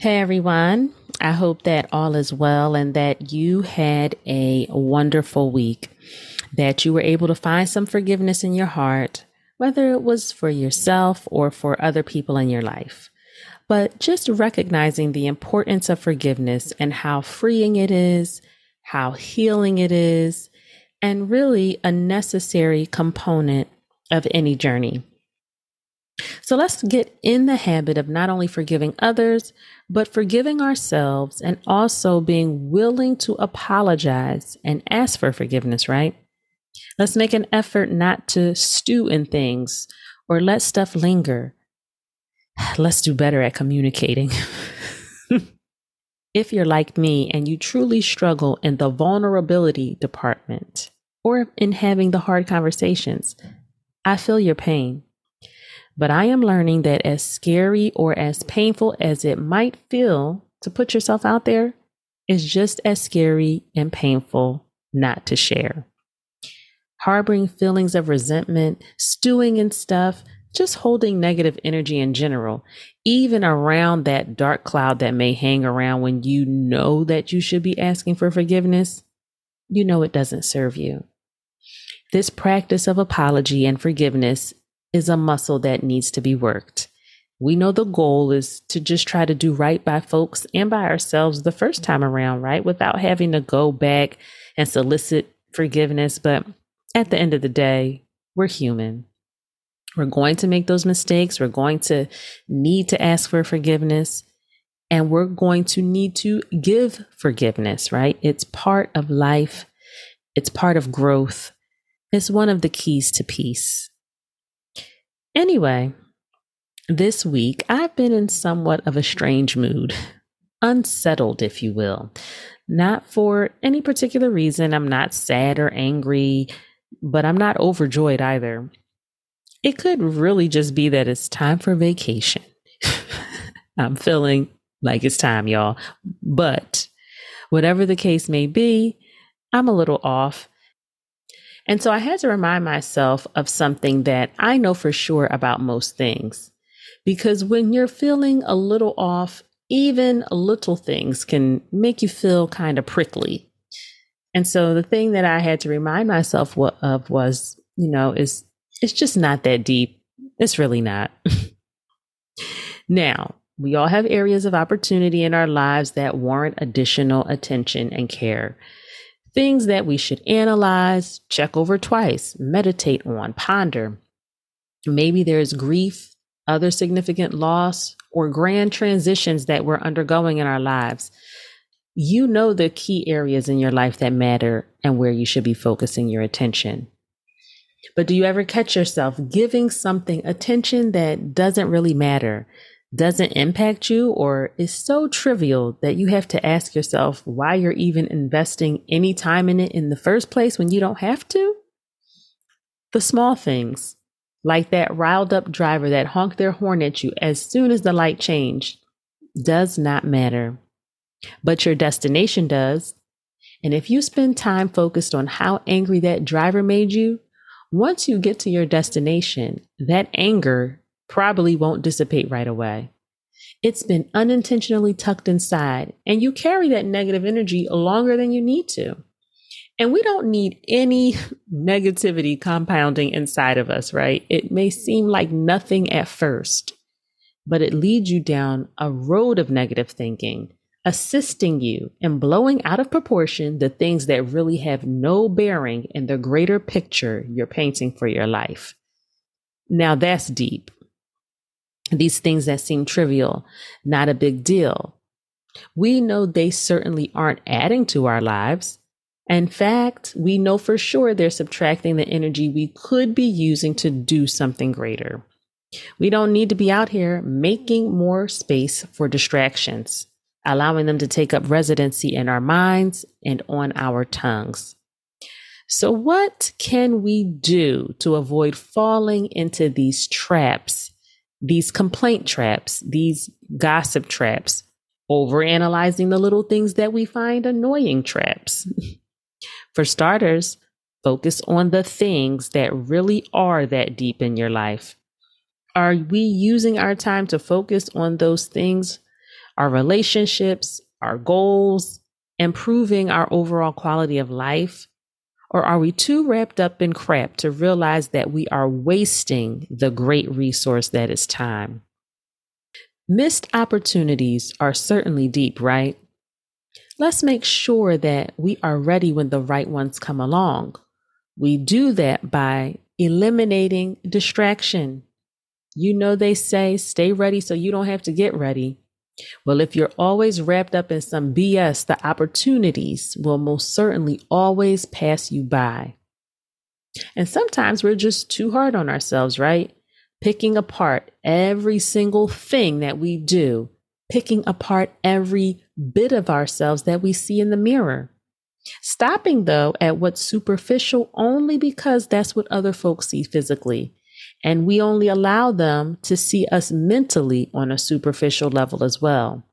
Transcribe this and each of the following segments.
Hey everyone. I hope that all is well and that you had a wonderful week, that you were able to find some forgiveness in your heart, whether it was for yourself or for other people in your life. But just recognizing the importance of forgiveness and how freeing it is, how healing it is, and really a necessary component of any journey. So let's get in the habit of not only forgiving others, but forgiving ourselves and also being willing to apologize and ask for forgiveness, right? Let's make an effort not to stew in things or let stuff linger. Let's do better at communicating. if you're like me and you truly struggle in the vulnerability department or in having the hard conversations, I feel your pain. But I am learning that as scary or as painful as it might feel to put yourself out there, is just as scary and painful not to share. Harboring feelings of resentment, stewing in stuff, just holding negative energy in general, even around that dark cloud that may hang around when you know that you should be asking for forgiveness, you know it doesn't serve you. This practice of apology and forgiveness is a muscle that needs to be worked. We know the goal is to just try to do right by folks and by ourselves the first time around, right? Without having to go back and solicit forgiveness. But at the end of the day, we're human. We're going to make those mistakes. We're going to need to ask for forgiveness and we're going to need to give forgiveness, right? It's part of life. It's part of growth. It's one of the keys to peace. Anyway, this week I've been in somewhat of a strange mood, unsettled, if you will. Not for any particular reason. I'm not sad or angry, but I'm not overjoyed either. It could really just be that it's time for vacation. I'm feeling like it's time, y'all. But whatever the case may be, I'm a little off and so I had to remind myself of something that I know for sure about most things. Because when you're feeling a little off, even little things can make you feel kind of prickly. And so the thing that I had to remind myself of was, you know, is it's just not that deep. It's really not. now, we all have areas of opportunity in our lives that warrant additional attention and care. Things that we should analyze, check over twice, meditate on, ponder. Maybe there's grief, other significant loss, or grand transitions that we're undergoing in our lives. You know the key areas in your life that matter and where you should be focusing your attention. But do you ever catch yourself giving something attention that doesn't really matter, doesn't impact you or is so trivial that you have to ask yourself why you're even investing any time in it in the first place when you don't have to? The small things, like that riled up driver that honked their horn at you as soon as the light changed, does not matter. But your destination does. And if you spend time focused on how angry that driver made you, once you get to your destination, that anger probably won't dissipate right away. It's been unintentionally tucked inside, and you carry that negative energy longer than you need to. And we don't need any negativity compounding inside of us, right? It may seem like nothing at first, but it leads you down a road of negative thinking, assisting you in blowing out of proportion the things that really have no bearing in the greater picture you're painting for your life. Now that's deep these things that seem trivial, not a big deal. We know they certainly aren't adding to our lives. In fact, we know for sure they're subtracting the energy we could be using to do something greater. We don't need to be out here making more space for distractions, allowing them to take up residency in our minds and on our tongues. So, what can we do to avoid falling into these traps, these complaint traps, these gossip traps, overanalyzing the little things that we find annoying traps? For starters, focus on the things that really are that deep in your life. Are we using our time to focus on those things, our relationships, our goals, improving our overall quality of life? Or are we too wrapped up in crap to realize that we are wasting the great resource that is time? Missed opportunities are certainly deep, right? Let's make sure that we are ready when the right ones come along. We do that by eliminating distraction. You know, they say stay ready so you don't have to get ready. Well, if you're always wrapped up in some BS, the opportunities will most certainly always pass you by. And sometimes we're just too hard on ourselves, right? Picking apart every single thing that we do, picking apart every bit of ourselves that we see in the mirror. Stopping though at what's superficial only because that's what other folks see physically and we only allow them to see us mentally on a superficial level as well.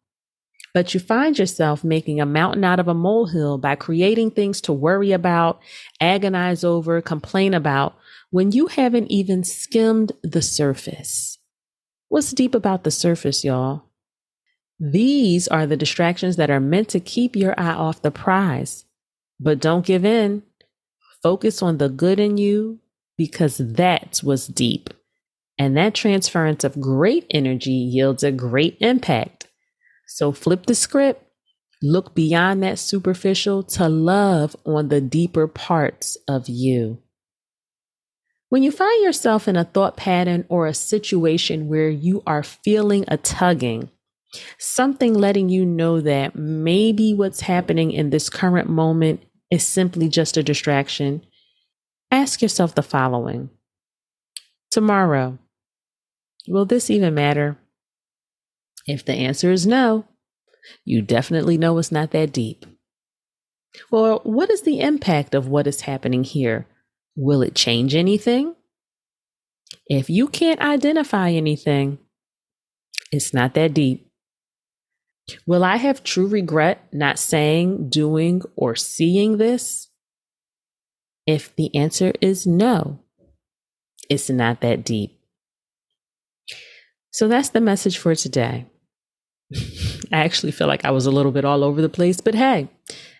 But you find yourself making a mountain out of a molehill by creating things to worry about, agonize over, complain about when you haven't even skimmed the surface. What's deep about the surface, y'all? These are the distractions that are meant to keep your eye off the prize. But don't give in. Focus on the good in you because that was deep. And that transference of great energy yields a great impact. So flip the script, look beyond that superficial to love on the deeper parts of you. When you find yourself in a thought pattern or a situation where you are feeling a tugging, something letting you know that maybe what's happening in this current moment is simply just a distraction, Ask yourself the following Tomorrow, will this even matter? If the answer is no, you definitely know it's not that deep. Well, what is the impact of what is happening here? Will it change anything? If you can't identify anything, it's not that deep. Will I have true regret not saying, doing, or seeing this? If the answer is no, it's not that deep. So that's the message for today. I actually feel like I was a little bit all over the place, but hey,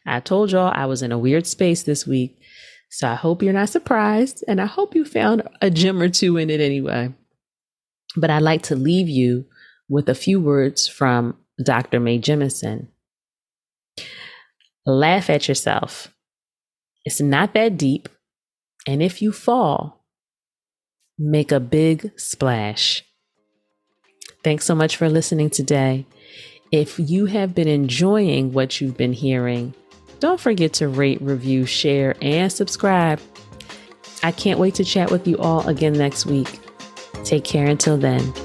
I told y'all I was in a weird space this week. So I hope you're not surprised, and I hope you found a gem or two in it anyway. But I'd like to leave you with a few words from Dr. Mae Jemison. Laugh at yourself. It's not that deep. And if you fall, make a big splash. Thanks so much for listening today. If you have been enjoying what you've been hearing, don't forget to rate, review, share, and subscribe. I can't wait to chat with you all again next week. Take care until then.